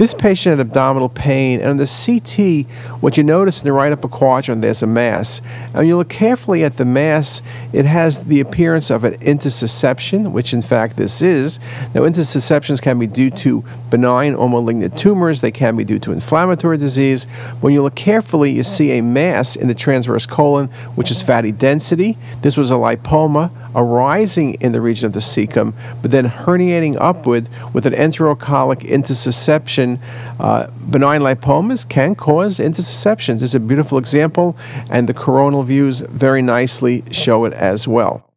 This patient had abdominal pain, and on the CT, what you notice in the right upper quadrant, there's a mass. And you look carefully at the mass, it has the appearance of an intussusception, which in fact this is. Now, intussusceptions can be due to benign or malignant tumors, they can be due to inflammatory disease. When you look carefully, you see a mass in the transverse colon, which is fatty density. This was a lipoma arising in the region of the cecum, but then herniating upward with an enterocolic intussusception. Uh, benign lipomas can cause intussusceptions. It's a beautiful example, and the coronal views very nicely show it as well.